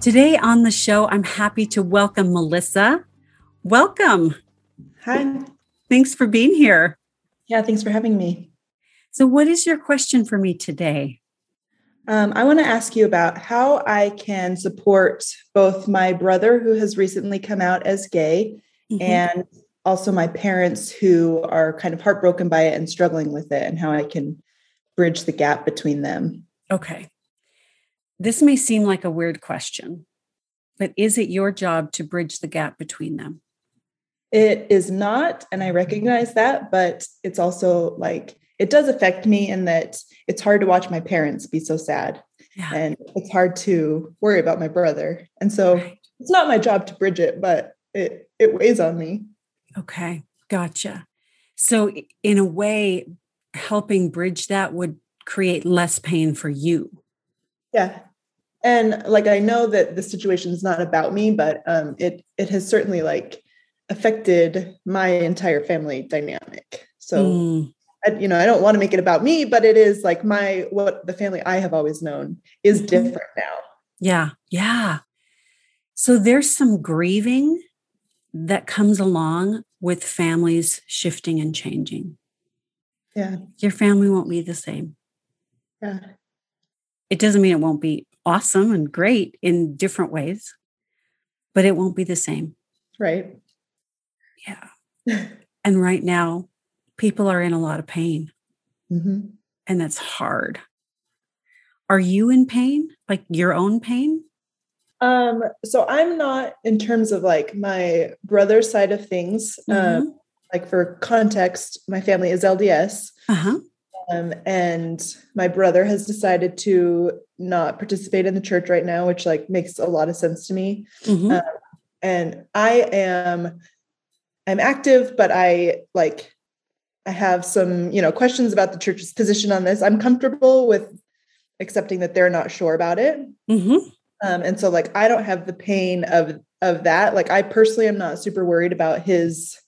Today on the show, I'm happy to welcome Melissa. Welcome. Hi. Thanks for being here. Yeah, thanks for having me. So, what is your question for me today? Um, I want to ask you about how I can support both my brother, who has recently come out as gay, mm-hmm. and also my parents who are kind of heartbroken by it and struggling with it, and how I can bridge the gap between them. Okay. This may seem like a weird question, but is it your job to bridge the gap between them? It is not, and I recognize that, but it's also like it does affect me in that it's hard to watch my parents be so sad. Yeah. And it's hard to worry about my brother. And so right. it's not my job to bridge it, but it it weighs on me. Okay. Gotcha. So in a way, helping bridge that would create less pain for you. Yeah. And like I know that the situation is not about me, but um, it it has certainly like affected my entire family dynamic. So mm. I, you know, I don't want to make it about me, but it is like my what the family I have always known is mm-hmm. different now. Yeah. Yeah. So there's some grieving that comes along with families shifting and changing. Yeah. Your family won't be the same. Yeah. It doesn't mean it won't be awesome and great in different ways, but it won't be the same. Right. Yeah. and right now, people are in a lot of pain. Mm-hmm. And that's hard. Are you in pain? Like your own pain? Um, so I'm not in terms of like my brother's side of things. Mm-hmm. Um, like for context, my family is LDS. Uh-huh. Um, and my brother has decided to not participate in the church right now, which like makes a lot of sense to me. Mm-hmm. Um, and I am, I'm active, but I like, I have some, you know, questions about the church's position on this. I'm comfortable with accepting that they're not sure about it. Mm-hmm. Um, and so like, I don't have the pain of, of that. Like I personally am not super worried about his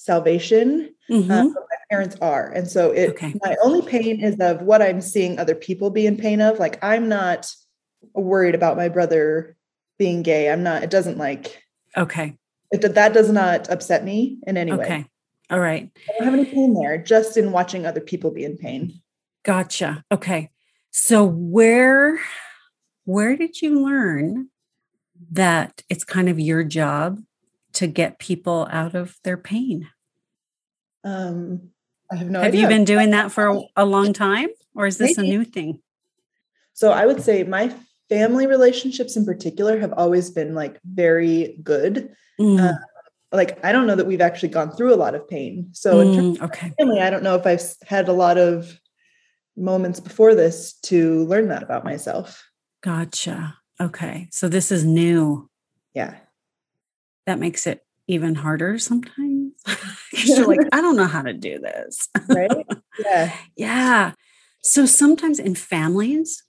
salvation. Mm-hmm. Uh, my parents are. And so it okay. my only pain is of what I'm seeing other people be in pain of. Like I'm not worried about my brother being gay. I'm not, it doesn't like okay. It, that does not upset me in any way. Okay. All right. I don't have any pain there, just in watching other people be in pain. Gotcha. Okay. So where where did you learn that it's kind of your job to get people out of their pain? Um, I have no have idea. you been doing that for a long time or is this Maybe. a new thing? So I would say my family relationships in particular have always been like very good. Mm. Uh, like I don't know that we've actually gone through a lot of pain. So in terms mm, okay. family, I don't know if I've had a lot of moments before this to learn that about myself. Gotcha. Okay. So this is new. Yeah that makes it even harder sometimes. you're like, I don't know how to do this. right? Yeah. yeah. So sometimes in families,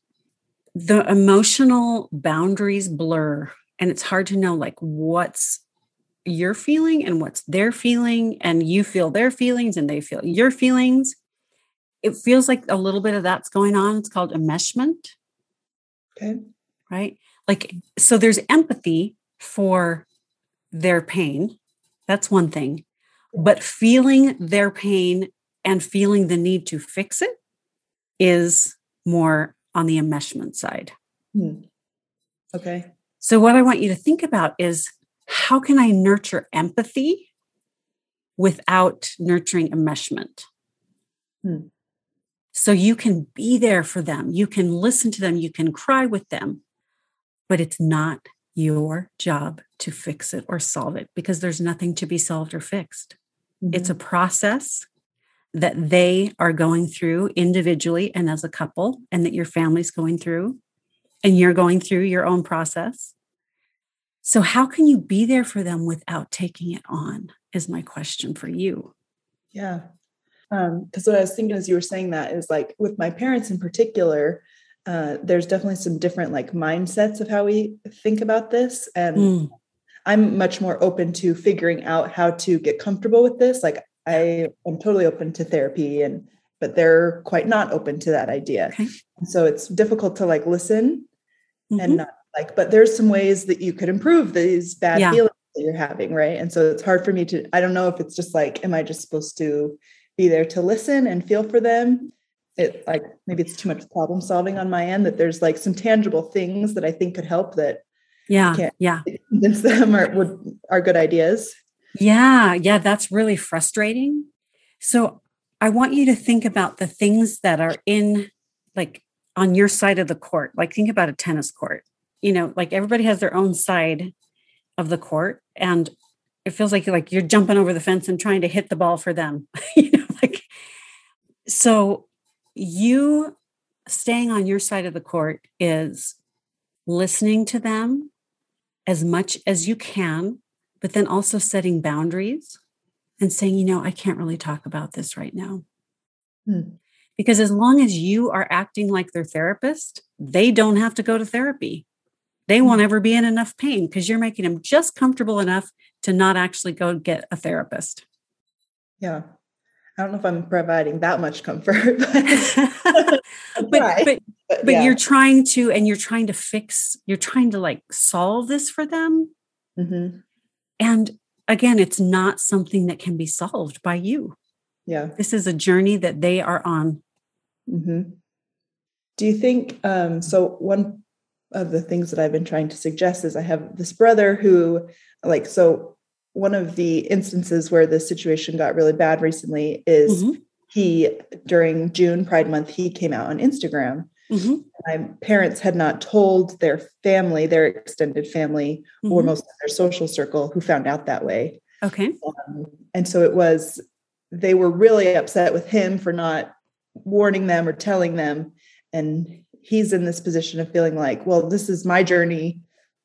the emotional boundaries blur and it's hard to know like what's you're feeling and what's their feeling and you feel their feelings and they feel your feelings it feels like a little bit of that's going on it's called enmeshment okay right like so there's empathy for their pain. That's one thing. But feeling their pain and feeling the need to fix it is more on the enmeshment side. Hmm. Okay. So, what I want you to think about is how can I nurture empathy without nurturing enmeshment? Hmm. So, you can be there for them, you can listen to them, you can cry with them, but it's not your job to fix it or solve it because there's nothing to be solved or fixed. Mm-hmm. It's a process that they are going through individually and as a couple, and that your family's going through, and you're going through your own process. So, how can you be there for them without taking it on? Is my question for you. Yeah. Because um, what I was thinking as you were saying that is like with my parents in particular, uh, there's definitely some different like mindsets of how we think about this. And mm. I'm much more open to figuring out how to get comfortable with this. Like I am totally open to therapy and but they're quite not open to that idea. Okay. So it's difficult to like listen mm-hmm. and not like, but there's some ways that you could improve these bad yeah. feelings that you're having, right? And so it's hard for me to, I don't know if it's just like, am I just supposed to be there to listen and feel for them? It like maybe it's too much problem solving on my end that there's like some tangible things that I think could help that yeah yeah convince them are would are good ideas. Yeah, yeah, that's really frustrating. So I want you to think about the things that are in like on your side of the court. Like think about a tennis court. You know, like everybody has their own side of the court and it feels like you're like you're jumping over the fence and trying to hit the ball for them. you know, like so you staying on your side of the court is listening to them as much as you can, but then also setting boundaries and saying, you know, I can't really talk about this right now. Hmm. Because as long as you are acting like their therapist, they don't have to go to therapy. They hmm. won't ever be in enough pain because you're making them just comfortable enough to not actually go get a therapist. Yeah. I don't know if I'm providing that much comfort, but but, but, but, yeah. you're trying to, and you're trying to fix, you're trying to like solve this for them. Mm-hmm. And again, it's not something that can be solved by you. Yeah. This is a journey that they are on. Mm-hmm. Do you think um, so? One of the things that I've been trying to suggest is I have this brother who, like, so one of the instances where the situation got really bad recently is mm-hmm. he, during June Pride Month, he came out on Instagram Mm-hmm. My parents had not told their family, their extended family, mm-hmm. or most of their social circle who found out that way. Okay. Um, and so it was, they were really upset with him for not warning them or telling them. And he's in this position of feeling like, well, this is my journey.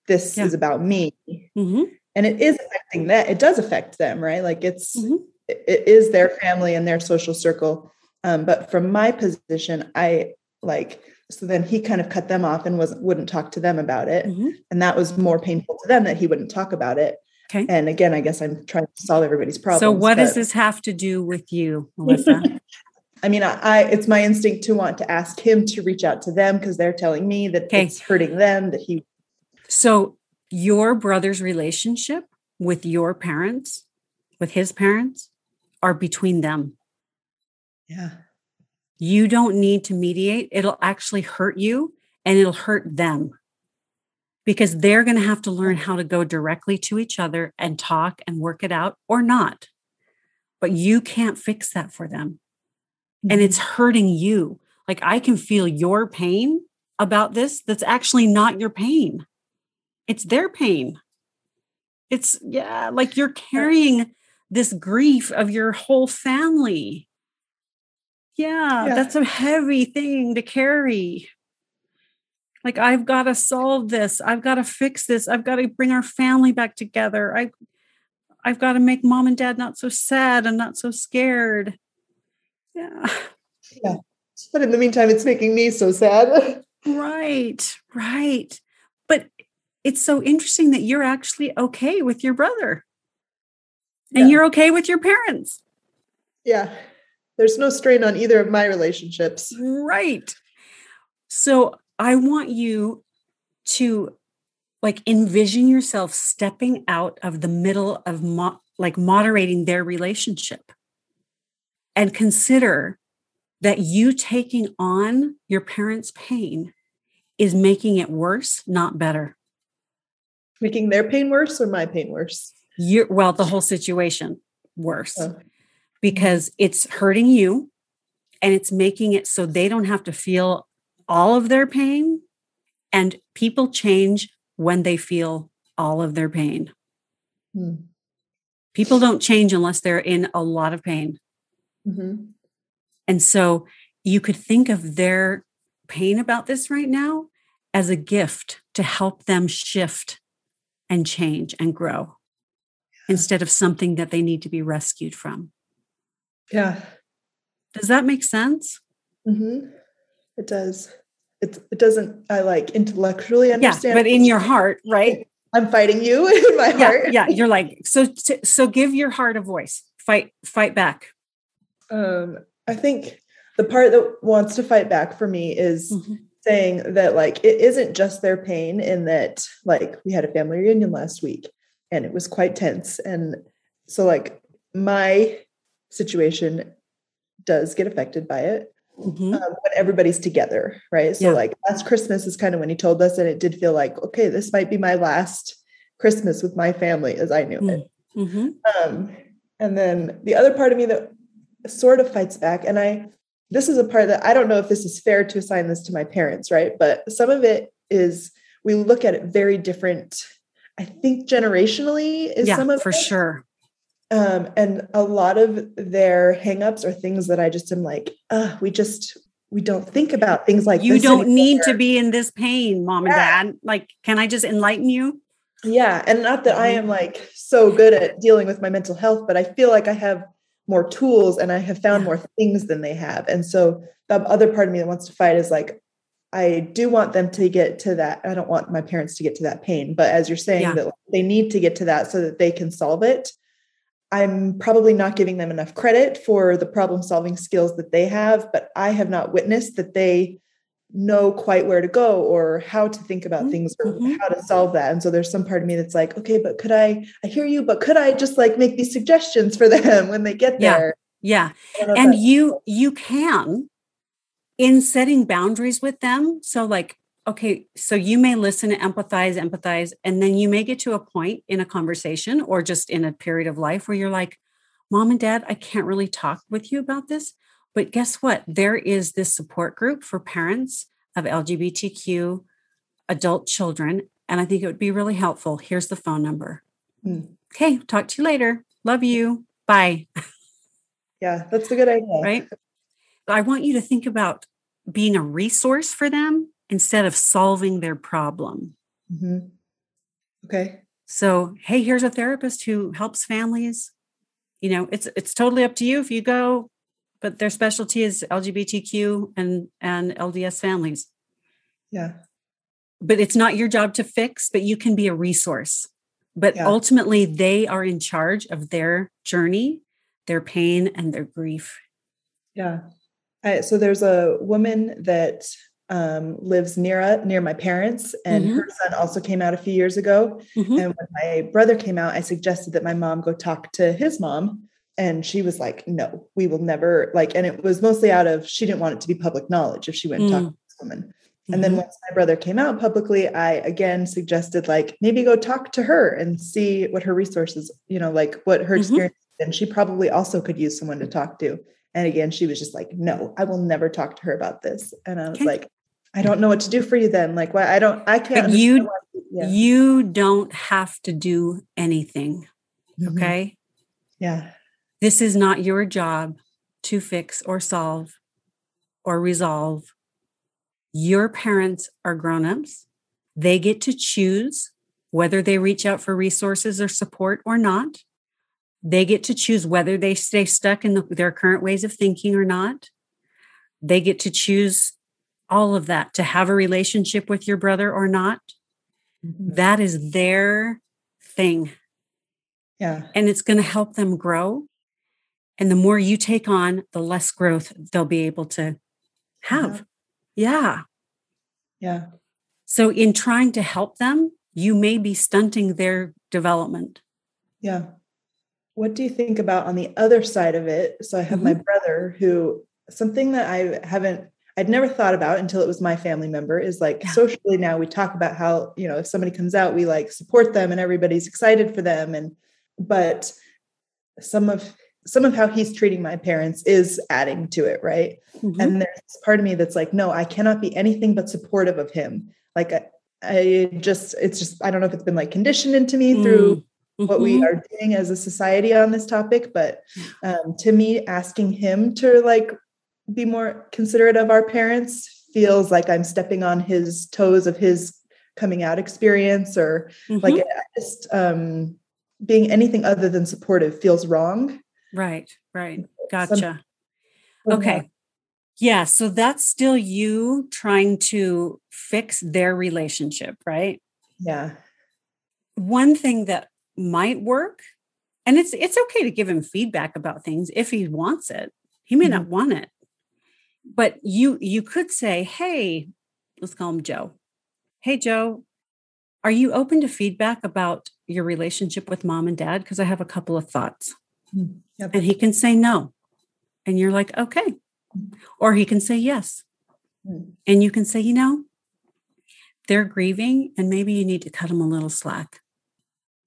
This yeah. is about me. Mm-hmm. And it is affecting that. It does affect them, right? Like it's, mm-hmm. it, it is their family and their social circle. Um, but from my position, I like so then he kind of cut them off and wasn't wouldn't talk to them about it mm-hmm. and that was more painful to them that he wouldn't talk about it okay and again i guess i'm trying to solve everybody's problem so what but, does this have to do with you melissa i mean I, I, it's my instinct to want to ask him to reach out to them because they're telling me that okay. it's hurting them that he so your brother's relationship with your parents with his parents are between them yeah you don't need to mediate. It'll actually hurt you and it'll hurt them because they're going to have to learn how to go directly to each other and talk and work it out or not. But you can't fix that for them. Mm-hmm. And it's hurting you. Like I can feel your pain about this. That's actually not your pain, it's their pain. It's, yeah, like you're carrying this grief of your whole family yeah, yeah, that's a heavy thing to carry. Like I've got to solve this. I've got to fix this. I've got to bring our family back together. I I've got to make mom and dad not so sad and not so scared. Yeah. Yeah. But in the meantime, it's making me so sad. right. Right. It's so interesting that you're actually okay with your brother. And yeah. you're okay with your parents. Yeah there's no strain on either of my relationships. Right. So I want you to like envision yourself stepping out of the middle of mo- like moderating their relationship and consider that you taking on your parents' pain is making it worse, not better. Making their pain worse or my pain worse? You're, well, the whole situation worse. Oh because it's hurting you and it's making it so they don't have to feel all of their pain. And people change when they feel all of their pain. Hmm. People don't change unless they're in a lot of pain. Mm-hmm. And so you could think of their pain about this right now as a gift to help them shift and change and grow instead of something that they need to be rescued from. Yeah. Does that make sense? Mm-hmm. It does. It, it doesn't, I like intellectually understand. Yeah, but in your heart, right? I'm fighting you in my yeah, heart. Yeah, you're like, so, so give your heart a voice. Fight, fight back. Um, I think the part that wants to fight back for me is mm-hmm. Saying that like it isn't just their pain in that like we had a family reunion last week and it was quite tense and so like my situation does get affected by it mm-hmm. um, when everybody's together right so yeah. like last christmas is kind of when he told us and it did feel like okay this might be my last christmas with my family as i knew it mm-hmm. um, and then the other part of me that sort of fights back and i this is a part that I don't know if this is fair to assign this to my parents, right? But some of it is we look at it very different. I think generationally is yeah, some of for it. sure. Um, and a lot of their hangups are things that I just am like, uh, we just we don't think about things like you don't anymore. need to be in this pain, mom yeah. and dad. Like, can I just enlighten you? Yeah. And not that I mm-hmm. am like so good at dealing with my mental health, but I feel like I have more tools and I have found more things than they have. And so the other part of me that wants to fight is like, I do want them to get to that. I don't want my parents to get to that pain, but as you're saying yeah. that they need to get to that so that they can solve it. I'm probably not giving them enough credit for the problem solving skills that they have, but I have not witnessed that they know quite where to go or how to think about mm-hmm. things or mm-hmm. how to solve that. And so there's some part of me that's like, okay, but could I, I hear you, but could I just like make these suggestions for them when they get there? Yeah. Yeah. And you, you can in setting boundaries with them. So like, okay, so you may listen and empathize, empathize, and then you may get to a point in a conversation or just in a period of life where you're like, mom and dad, I can't really talk with you about this but guess what? There is this support group for parents of LGBTQ adult children. And I think it would be really helpful. Here's the phone number. Mm. Okay, talk to you later. Love you. Bye. Yeah, that's a good idea. Right. I want you to think about being a resource for them instead of solving their problem. Mm-hmm. Okay. So, hey, here's a therapist who helps families. You know, it's it's totally up to you if you go but their specialty is LGBTQ and and LDS families. Yeah. But it's not your job to fix, but you can be a resource. But yeah. ultimately they are in charge of their journey, their pain and their grief. Yeah. I, so there's a woman that um, lives near near my parents, and mm-hmm. her son also came out a few years ago. Mm-hmm. And when my brother came out, I suggested that my mom go talk to his mom and she was like no we will never like and it was mostly out of she didn't want it to be public knowledge if she went and talked mm. to this woman mm-hmm. and then mm-hmm. once my brother came out publicly i again suggested like maybe go talk to her and see what her resources you know like what her mm-hmm. experience and she probably also could use someone to talk to and again she was just like no i will never talk to her about this and i was okay. like i don't know what to do for you then like why i don't i can't you yeah. you don't have to do anything mm-hmm. okay yeah this is not your job to fix or solve or resolve. Your parents are grown-ups. They get to choose whether they reach out for resources or support or not. They get to choose whether they stay stuck in the, their current ways of thinking or not. They get to choose all of that to have a relationship with your brother or not. Mm-hmm. That is their thing. Yeah. And it's going to help them grow. And the more you take on, the less growth they'll be able to have. Yeah. Yeah. So, in trying to help them, you may be stunting their development. Yeah. What do you think about on the other side of it? So, I have mm-hmm. my brother who something that I haven't, I'd never thought about until it was my family member is like yeah. socially now we talk about how, you know, if somebody comes out, we like support them and everybody's excited for them. And, but some of some of how he's treating my parents is adding to it, right? Mm-hmm. And there's part of me that's like, no, I cannot be anything but supportive of him. Like I, I just, it's just, I don't know if it's been like conditioned into me mm-hmm. through what we mm-hmm. are doing as a society on this topic, but um, to me, asking him to like be more considerate of our parents feels like I'm stepping on his toes of his coming out experience or mm-hmm. like just um, being anything other than supportive feels wrong. Right, right. Gotcha. Some, okay. Yeah, so that's still you trying to fix their relationship, right? Yeah. One thing that might work and it's it's okay to give him feedback about things if he wants it. He may mm-hmm. not want it. But you you could say, "Hey, let's call him Joe. Hey Joe, are you open to feedback about your relationship with mom and dad because I have a couple of thoughts." Mm-hmm. Yep. And he can say no. And you're like, "Okay." Or he can say yes. Mm. And you can say, you know, they're grieving and maybe you need to cut them a little slack.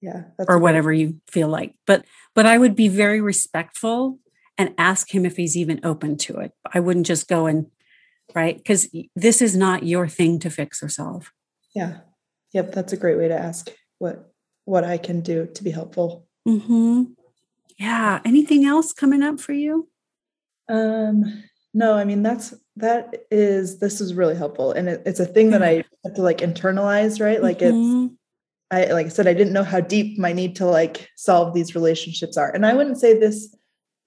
Yeah. or whatever you feel like. But but I would be very respectful and ask him if he's even open to it. I wouldn't just go and right because this is not your thing to fix or solve. Yeah. Yep, that's a great way to ask what what I can do to be helpful. Hmm. Yeah. Anything else coming up for you? Um, no, I mean that's that is this is really helpful, and it, it's a thing that I have to like internalize, right? Like mm-hmm. it's I like I said, I didn't know how deep my need to like solve these relationships are, and I wouldn't say this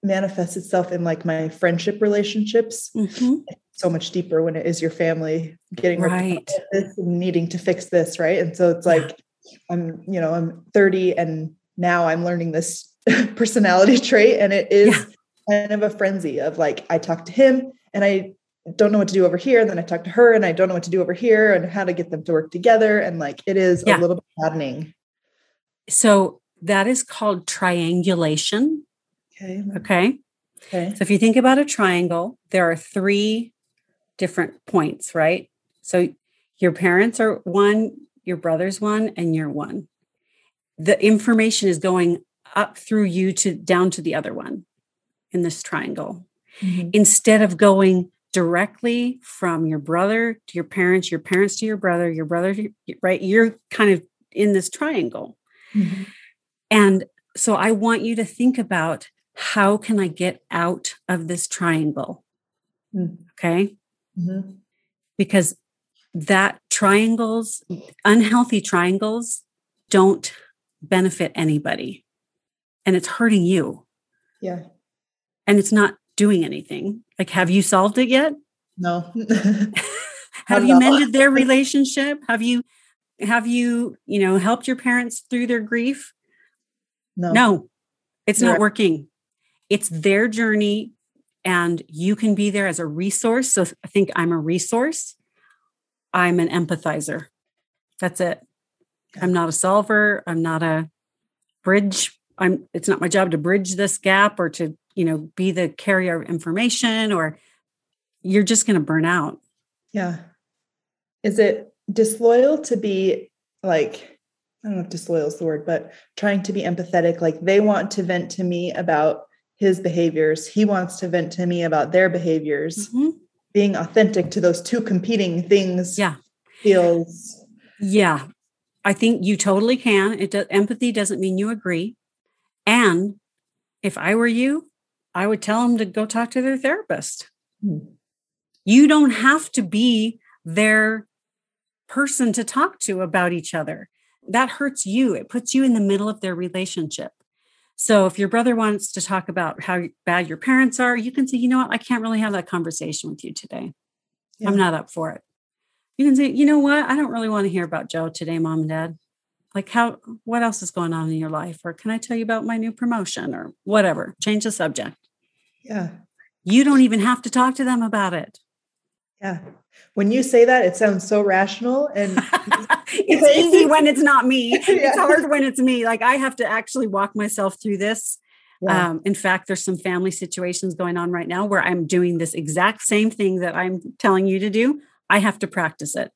manifests itself in like my friendship relationships. Mm-hmm. So much deeper when it is your family getting right this and needing to fix this, right? And so it's like yeah. I'm, you know, I'm 30 and now I'm learning this personality trait, and it is. Yeah kind of a frenzy of like I talk to him and I don't know what to do over here. And then I talk to her and I don't know what to do over here and how to get them to work together. And like it is yeah. a little bit maddening. So that is called triangulation. Okay. Okay. Okay. So if you think about a triangle, there are three different points, right? So your parents are one, your brother's one, and you're one. The information is going up through you to down to the other one in this triangle mm-hmm. instead of going directly from your brother to your parents, your parents to your brother, your brother, to, right? You're kind of in this triangle. Mm-hmm. And so I want you to think about how can I get out of this triangle? Mm-hmm. Okay. Because that triangles, unhealthy triangles, don't benefit anybody and it's hurting you. Yeah and it's not doing anything. Like, have you solved it yet? No. have you mended their relationship? Have you have you, you know, helped your parents through their grief? No. No. It's You're not working. It's their journey and you can be there as a resource. So I think I'm a resource. I'm an empathizer. That's it. I'm not a solver. I'm not a bridge. I'm it's not my job to bridge this gap or to you know be the carrier of information or you're just going to burn out. Yeah. Is it disloyal to be like i don't know if disloyal is the word but trying to be empathetic like they want to vent to me about his behaviors. He wants to vent to me about their behaviors. Mm-hmm. being authentic to those two competing things yeah. feels yeah. I think you totally can. It does empathy doesn't mean you agree and if i were you I would tell them to go talk to their therapist. Hmm. You don't have to be their person to talk to about each other. That hurts you. It puts you in the middle of their relationship. So if your brother wants to talk about how bad your parents are, you can say, you know what, I can't really have that conversation with you today. Yeah. I'm not up for it. You can say, you know what, I don't really want to hear about Joe today, mom and dad like how what else is going on in your life? Or can i tell you about my new promotion or whatever? Change the subject. Yeah. You don't even have to talk to them about it. Yeah. When you say that it sounds so rational and it's easy when it's not me. Yeah. it's hard when it's me. Like i have to actually walk myself through this. Yeah. um, in fact there's some family situations going on right now where i'm doing this exact same thing that i'm telling you to do. I have to practice it.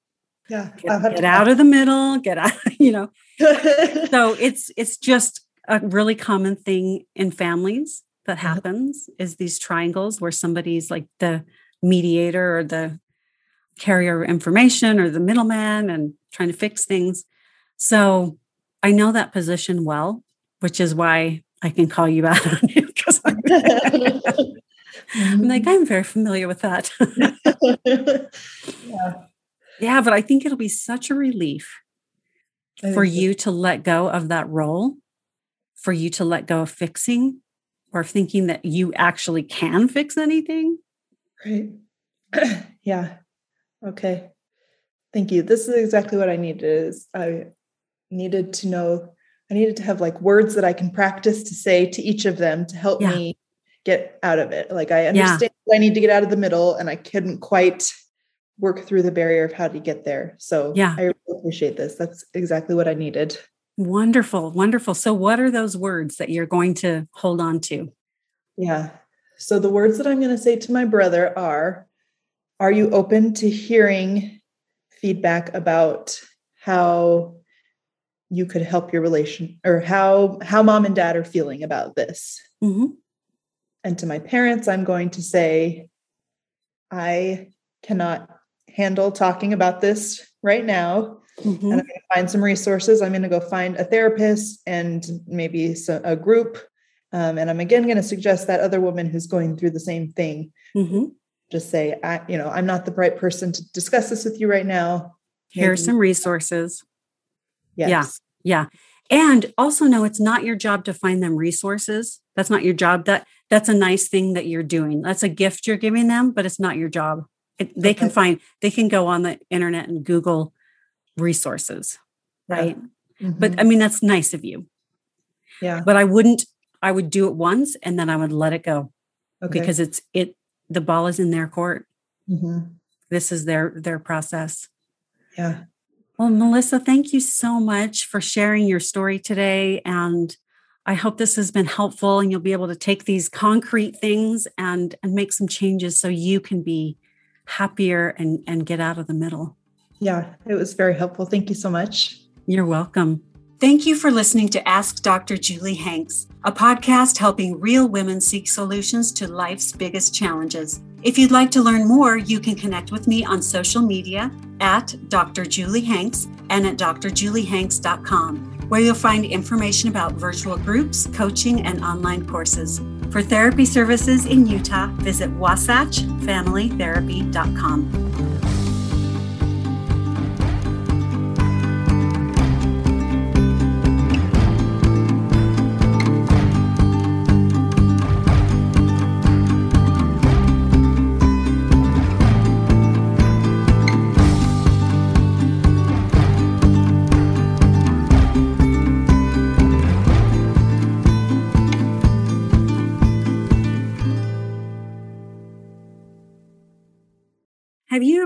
Yeah. Get, get out of the middle get out you know so it's it's just a really common thing in families that uh-huh. happens is these triangles where somebody's like the mediator or the carrier of information or the middleman and trying to fix things. So i know that position well which is why i can call you out on it because I'm, I'm like i'm very familiar with that. Yeah yeah, but I think it'll be such a relief for you to let go of that role, for you to let go of fixing or thinking that you actually can fix anything. Right. yeah. Okay. Thank you. This is exactly what I needed is I needed to know I needed to have like words that I can practice to say to each of them to help yeah. me get out of it. Like I understand yeah. I need to get out of the middle and I couldn't quite work through the barrier of how to get there. So yeah, I really appreciate this. That's exactly what I needed. Wonderful, wonderful. So what are those words that you're going to hold on to? Yeah. So the words that I'm going to say to my brother are Are you open to hearing feedback about how you could help your relation or how how mom and dad are feeling about this? Mm-hmm. And to my parents, I'm going to say, I cannot handle talking about this right now. Mm-hmm. And I'm going to find some resources. I'm going to go find a therapist and maybe a group. Um, and I'm again going to suggest that other woman who's going through the same thing. Mm-hmm. Just say, I, you know, I'm not the right person to discuss this with you right now. Maybe. Here are some resources. Yes. Yeah. Yeah. And also know it's not your job to find them resources. That's not your job. That that's a nice thing that you're doing. That's a gift you're giving them, but it's not your job. It, they okay. can find they can go on the internet and google resources right yeah. mm-hmm. but i mean that's nice of you yeah but i wouldn't i would do it once and then i would let it go okay. because it's it the ball is in their court mm-hmm. this is their their process yeah well melissa thank you so much for sharing your story today and i hope this has been helpful and you'll be able to take these concrete things and and make some changes so you can be happier and, and get out of the middle. Yeah, it was very helpful. Thank you so much. You're welcome. Thank you for listening to Ask Dr. Julie Hanks, a podcast helping real women seek solutions to life's biggest challenges. If you'd like to learn more, you can connect with me on social media at Dr. Julie Hanks and at drjuliehanks.com, where you'll find information about virtual groups, coaching, and online courses. For therapy services in Utah, visit wasatchfamilytherapy.com.